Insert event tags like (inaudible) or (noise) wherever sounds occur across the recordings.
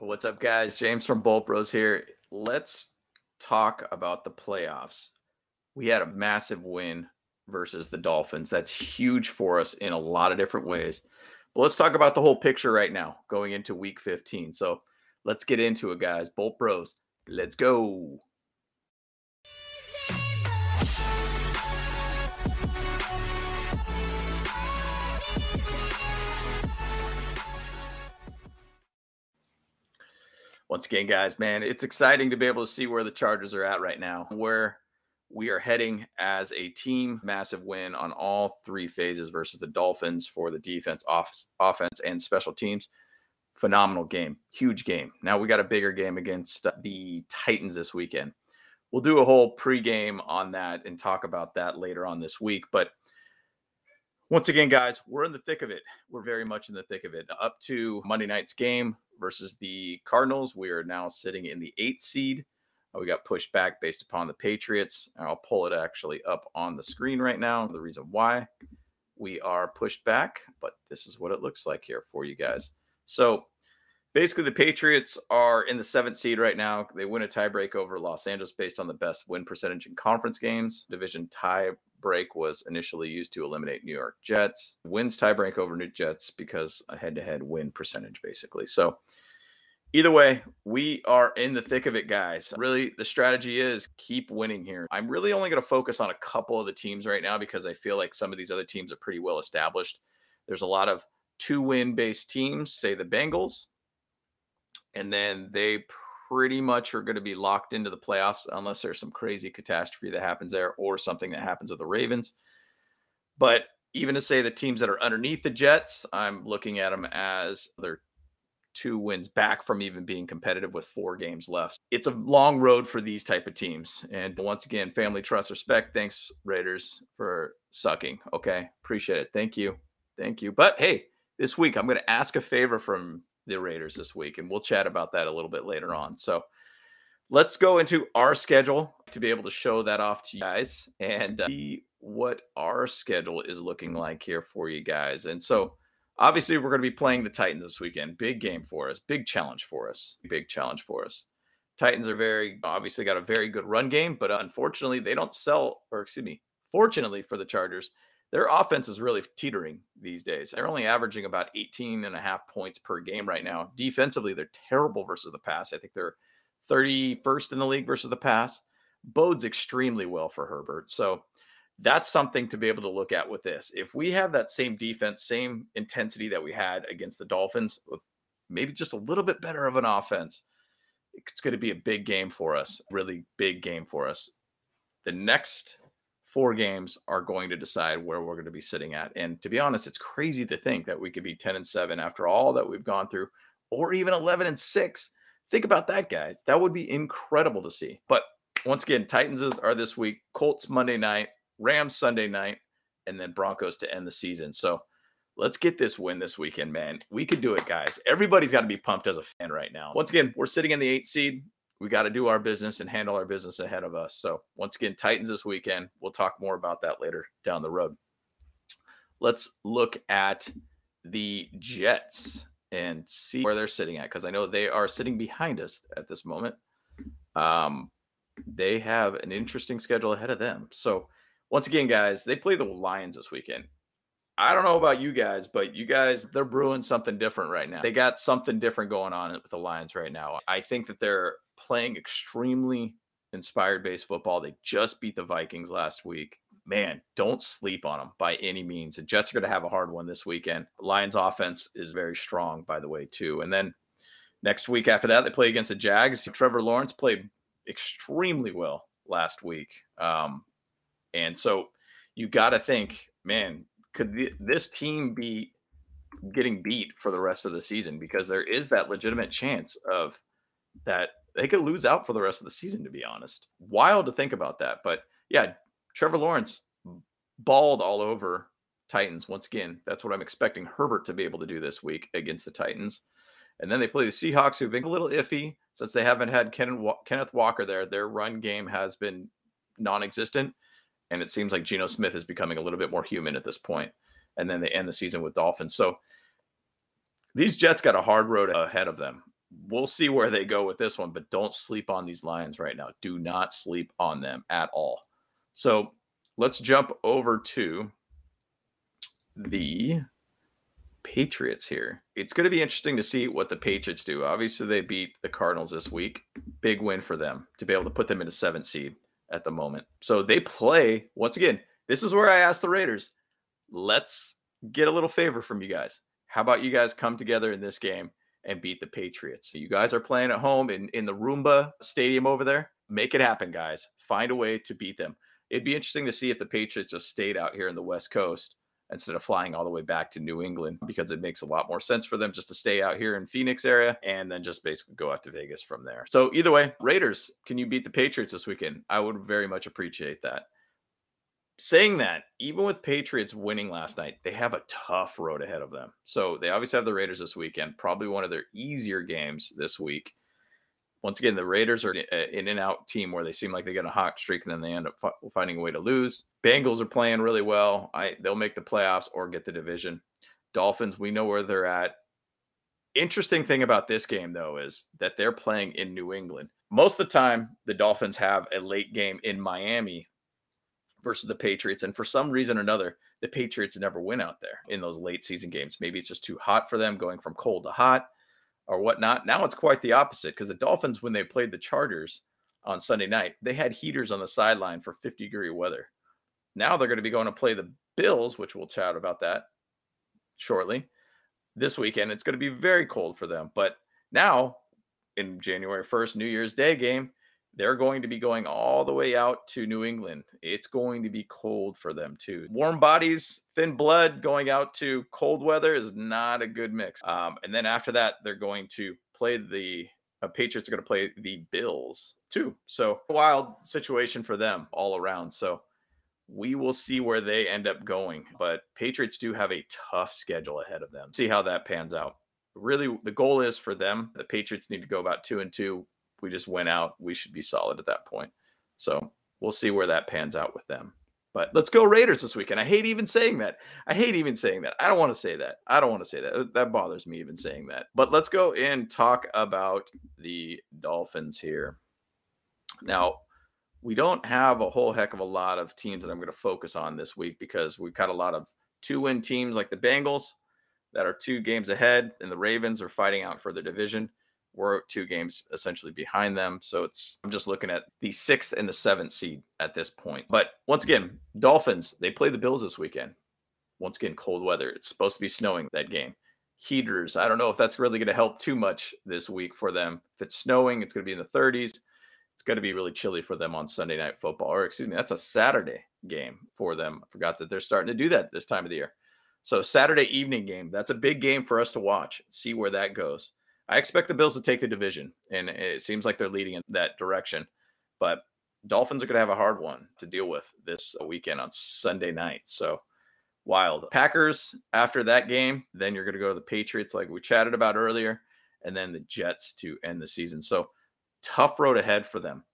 What's up, guys? James from Bolt Bros here. Let's talk about the playoffs. We had a massive win versus the Dolphins. That's huge for us in a lot of different ways. But let's talk about the whole picture right now going into week 15. So let's get into it, guys. Bolt Bros, let's go. Once again, guys, man, it's exciting to be able to see where the Chargers are at right now, where we are heading as a team. Massive win on all three phases versus the Dolphins for the defense, off- offense, and special teams. Phenomenal game, huge game. Now we got a bigger game against the Titans this weekend. We'll do a whole pregame on that and talk about that later on this week. But once again, guys, we're in the thick of it. We're very much in the thick of it. Up to Monday night's game versus the Cardinals, we are now sitting in the eighth seed. Uh, we got pushed back based upon the Patriots. I'll pull it actually up on the screen right now. The reason why we are pushed back, but this is what it looks like here for you guys. So basically, the Patriots are in the seventh seed right now. They win a tiebreak over Los Angeles based on the best win percentage in conference games. Division tiebreak was initially used to eliminate New York Jets. Wins tiebreak over New Jets because a head to head win percentage, basically. So, either way, we are in the thick of it, guys. Really, the strategy is keep winning here. I'm really only going to focus on a couple of the teams right now because I feel like some of these other teams are pretty well established. There's a lot of two win based teams, say the Bengals, and then they pretty much are going to be locked into the playoffs unless there's some crazy catastrophe that happens there or something that happens with the Ravens. But even to say the teams that are underneath the Jets, I'm looking at them as they're two wins back from even being competitive with four games left. It's a long road for these type of teams. And once again, family trust respect. Thanks Raiders for sucking. Okay. Appreciate it. Thank you. Thank you. But hey, this week I'm going to ask a favor from the Raiders this week, and we'll chat about that a little bit later on. So let's go into our schedule to be able to show that off to you guys and uh, see what our schedule is looking like here for you guys. And so obviously we're going to be playing the Titans this weekend. Big game for us, big challenge for us, big challenge for us. Titans are very obviously got a very good run game, but unfortunately they don't sell or excuse me, fortunately for the Chargers, their offense is really teetering these days. They're only averaging about 18 and a half points per game right now. Defensively, they're terrible versus the pass. I think they're 31st in the league versus the pass. Bodes extremely well for Herbert. So that's something to be able to look at with this. If we have that same defense, same intensity that we had against the Dolphins, maybe just a little bit better of an offense, it's going to be a big game for us, really big game for us. The next four games are going to decide where we're going to be sitting at. And to be honest, it's crazy to think that we could be 10 and 7 after all that we've gone through, or even 11 and 6. Think about that, guys. That would be incredible to see. But once again, Titans are this week, Colts Monday night, Rams Sunday night, and then Broncos to end the season. So let's get this win this weekend, man. We could do it, guys. Everybody's got to be pumped as a fan right now. Once again, we're sitting in the eighth seed we got to do our business and handle our business ahead of us. So, once again, Titans this weekend. We'll talk more about that later down the road. Let's look at the Jets and see where they're sitting at because I know they are sitting behind us at this moment. Um, they have an interesting schedule ahead of them. So, once again, guys, they play the Lions this weekend. I don't know about you guys, but you guys, they're brewing something different right now. They got something different going on with the Lions right now. I think that they're playing extremely inspired based football. They just beat the Vikings last week. Man, don't sleep on them by any means. The Jets are going to have a hard one this weekend. Lions offense is very strong, by the way, too. And then next week after that, they play against the Jags. Trevor Lawrence played extremely well last week. Um, and so you got to think, man, could th- this team be getting beat for the rest of the season? Because there is that legitimate chance of that they could lose out for the rest of the season, to be honest. Wild to think about that. But yeah, Trevor Lawrence balled all over Titans. Once again, that's what I'm expecting Herbert to be able to do this week against the Titans. And then they play the Seahawks, who've been a little iffy since they haven't had Kenneth Walker there. Their run game has been non existent. And it seems like Geno Smith is becoming a little bit more human at this point. And then they end the season with Dolphins. So these Jets got a hard road ahead of them we'll see where they go with this one, but don't sleep on these Lions right now. Do not sleep on them at all. So let's jump over to the Patriots here. It's going to be interesting to see what the Patriots do. Obviously, they beat the Cardinals this week. Big win for them to be able to put them in a seventh seed at the moment. So they play, once again, this is where I ask the Raiders, let's get a little favor from you guys. How about you guys come together in this game and beat the Patriots? You guys are playing at home in, in the Roomba Stadium over there. Make it happen, guys. Find a way to beat them. It'd be interesting to see if the Patriots just stayed out here in the West Coast instead of flying all the way back to New England because it makes a lot more sense for them just to stay out here in Phoenix area and then just basically go out to Vegas from there. So either way, Raiders, can you beat the Patriots this weekend? I would very much appreciate that. Saying that, even with Patriots winning last night, they have a tough road ahead of them. So they obviously have the Raiders this weekend, probably one of their easier games this week once again, the Raiders are uh, an in and out team where they seem like they get a hot streak and then they end up f- finding a way to lose. Bengals are playing really well. I they'll make the playoffs or get the division. Dolphins, we know where they're at. Interesting thing about this game though is that they're playing in New England. Most of the time, the Dolphins have a late game in Miami versus the Patriots, and for some reason or another, the Patriots never win out there in those late season games. Maybe it's just too hot for them, going from cold to hot or whatnot. Now it's quite the opposite because the Dolphins, when they played the Chargers on Sunday night, they had heaters on the sideline for 50 degree weather. Now they're going to be going to play the Bills, which we'll chat about that shortly. This weekend, it's going to be very cold for them. But now, in January 1st, New Year's Day game, they're going to be going all the way out to New England. It's going to be cold for them too. Warm bodies, thin blood going out to cold weather is not a good mix. Um, and then after that, they're going to play the uh, Patriots are going to play the Bills too. So wild situation for them all around. So we will see where they end up going. But Patriots do have a tough schedule ahead of them. See how that pans out. Really, the goal is for them. The Patriots need to go about two and two we just went out, we should be solid at that point. So we'll see where that pans out with them. But let's go Raiders this weekend. I hate even saying that. I hate even saying that. I don't want to say that. I don't want to say that. That bothers me even saying that. But let's go and talk about the Dolphins here. Now, we don't have a whole heck of a lot of teams that I'm going to focus on this week because we've got a lot of two win teams like the Bengals that are two games ahead, and the Ravens are fighting out for the division. We're two games essentially behind them. So it's I'm just looking at the sixth and the seventh seed at this point. But once again, Dolphins, they play the Bills this weekend. Once again, cold weather. It's supposed to be snowing that game. Heaters. I don't know if that's really going to help too much this week for them. If it's snowing, it's going to be in the 30s. It's going to be really chilly for them on Sunday night football. Or excuse me, that's a Saturday game for them. I forgot that they're starting to do that this time of the year. So Saturday evening game. That's a big game for us to watch. See where that goes. I expect the Bills to take the division, and it seems like they're leading in that direction. But Dolphins are going to have a hard one to deal with this weekend on Sunday night. So wild. Packers after that game, then you're going to go to the Patriots, like we chatted about earlier, and then the Jets to end the season. So tough road ahead for them.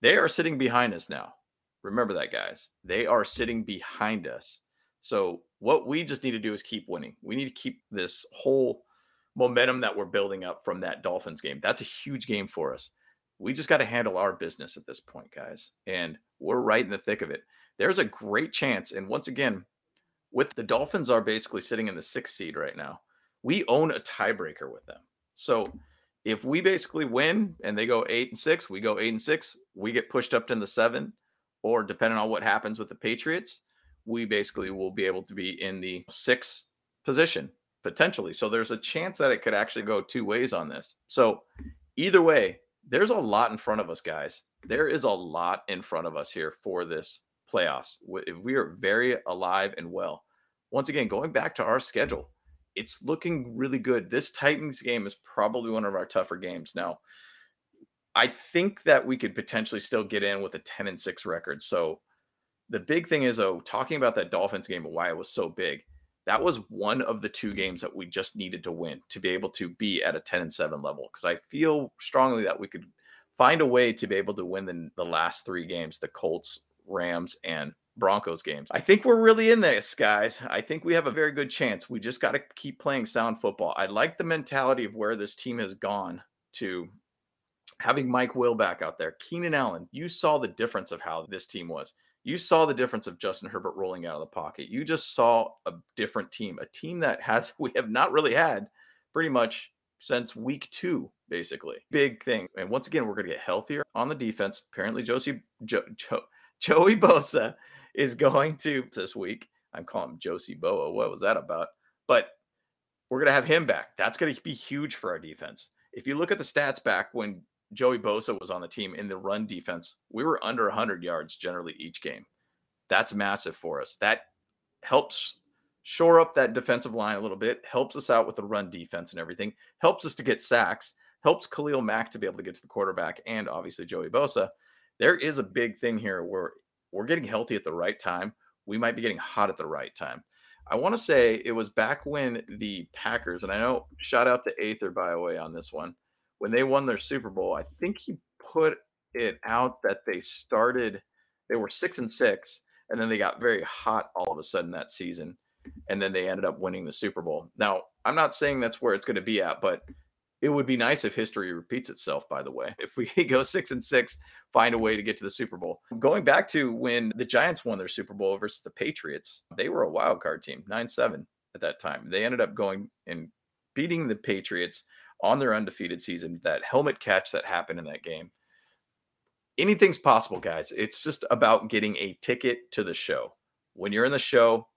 They are sitting behind us now. Remember that, guys. They are sitting behind us. So what we just need to do is keep winning. We need to keep this whole momentum that we're building up from that Dolphins game. That's a huge game for us. We just got to handle our business at this point, guys. And we're right in the thick of it. There's a great chance. And once again, with the Dolphins are basically sitting in the sixth seed right now, we own a tiebreaker with them. So if we basically win and they go eight and six, we go eight and six, we get pushed up to the seven, or depending on what happens with the Patriots, we basically will be able to be in the sixth position potentially. So there's a chance that it could actually go two ways on this. So either way, there's a lot in front of us, guys. There is a lot in front of us here for this playoffs. We are very alive and well. Once again, going back to our schedule, it's looking really good. This Titans game is probably one of our tougher games. Now, I think that we could potentially still get in with a 10 and 6 record. So the big thing is, though, talking about that Dolphins game and why it was so big that was one of the two games that we just needed to win to be able to be at a 10 and 7 level because i feel strongly that we could find a way to be able to win the, the last three games the colts rams and broncos games. I think we're really in this guys. I think we have a very good chance. We just got to keep playing sound football. I like the mentality of where this team has gone to having Mike Will back out there, Keenan Allen, you saw the difference of how this team was. You saw the difference of Justin Herbert rolling out of the pocket. You just saw a different team, a team that has (laughs) we have not really had pretty much since week two, basically. Big thing. And once again, we're going to get healthier on the defense. Apparently, Josie jo, jo, (laughs) Joey Bosa is going to this week. I'm calling him Josie Boa. What was that about? But we're going to have him back. That's going to be huge for our defense. If you look at the stats back when Joey Bosa was on the team in the run defense, we were under 100 yards generally each game. That's massive for us. That helps shore up that defensive line a little bit, helps us out with the run defense and everything, helps us to get sacks, helps Khalil Mack to be able to get to the quarterback, and obviously Joey Bosa. There is a big thing here where we're getting healthy at the right time. We might be getting hot at the right time. I want to say it was back when the Packers, and I know shout out to Aether by the way on this one, when they won their Super Bowl, I think he put it out that they started, they were six and six, and then they got very hot all of a sudden that season, and then they ended up winning the Super Bowl. Now, I'm not saying that's where it's going to be at, but it would be nice if history repeats itself, by the way. (laughs) If we (laughs) go six and six, find a way to get to the Super Bowl. Going back to when the Giants won their Super Bowl versus the Patriots, they were a wild card team, 9 7 at that time. They ended up going and beating the Patriots on their undefeated season. That helmet catch that happened in that game. Anything's possible, guys. It's just about getting a ticket to the show. When you're in the show,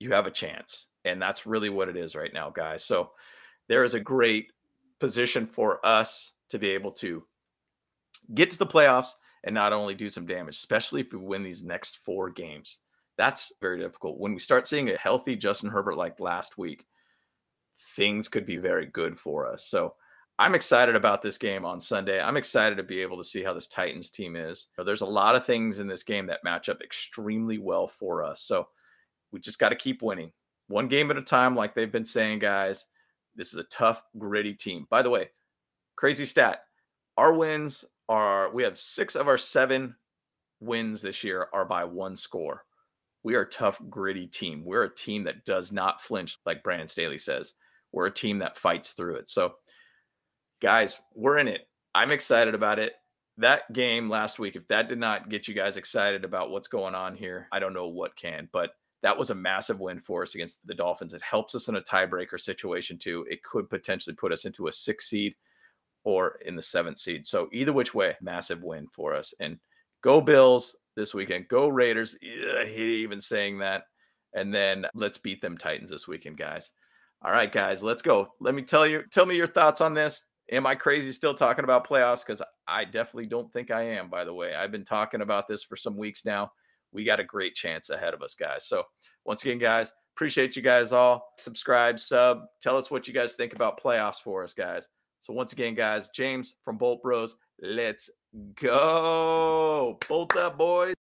you have a chance. And that's really what it is right now, guys. So, there is a great position for us to be able to get to the playoffs and not only do some damage, especially if we win these next four games. That's very difficult. When we start seeing a healthy Justin Herbert like last week, things could be very good for us. So I'm excited about this game on Sunday. I'm excited to be able to see how this Titans team is. There's a lot of things in this game that match up extremely well for us. So we just got to keep winning one game at a time, like they've been saying, guys. This is a tough, gritty team. By the way, crazy stat our wins are, we have six of our seven wins this year are by one score. We are a tough, gritty team. We're a team that does not flinch, like Brandon Staley says. We're a team that fights through it. So, guys, we're in it. I'm excited about it. That game last week, if that did not get you guys excited about what's going on here, I don't know what can. But that was a massive win for us against the Dolphins. It helps us in a tiebreaker situation too. It could potentially put us into a six seed or in the seventh seed. So either which way, massive win for us. And go Bills this weekend. Go Raiders. I hate even saying that. And then let's beat them Titans this weekend, guys. All right, guys, let's go. Let me tell you, tell me your thoughts on this. Am I crazy still talking about playoffs? Because I definitely don't think I am, by the way. I've been talking about this for some weeks now we got a great chance ahead of us, guys. So, once again, guys, appreciate you guys all. Subscribe, sub, tell us what you guys think about playoffs for us, guys. So, once again, guys, James from Bolt Bros, let's go. Bolt up, boys.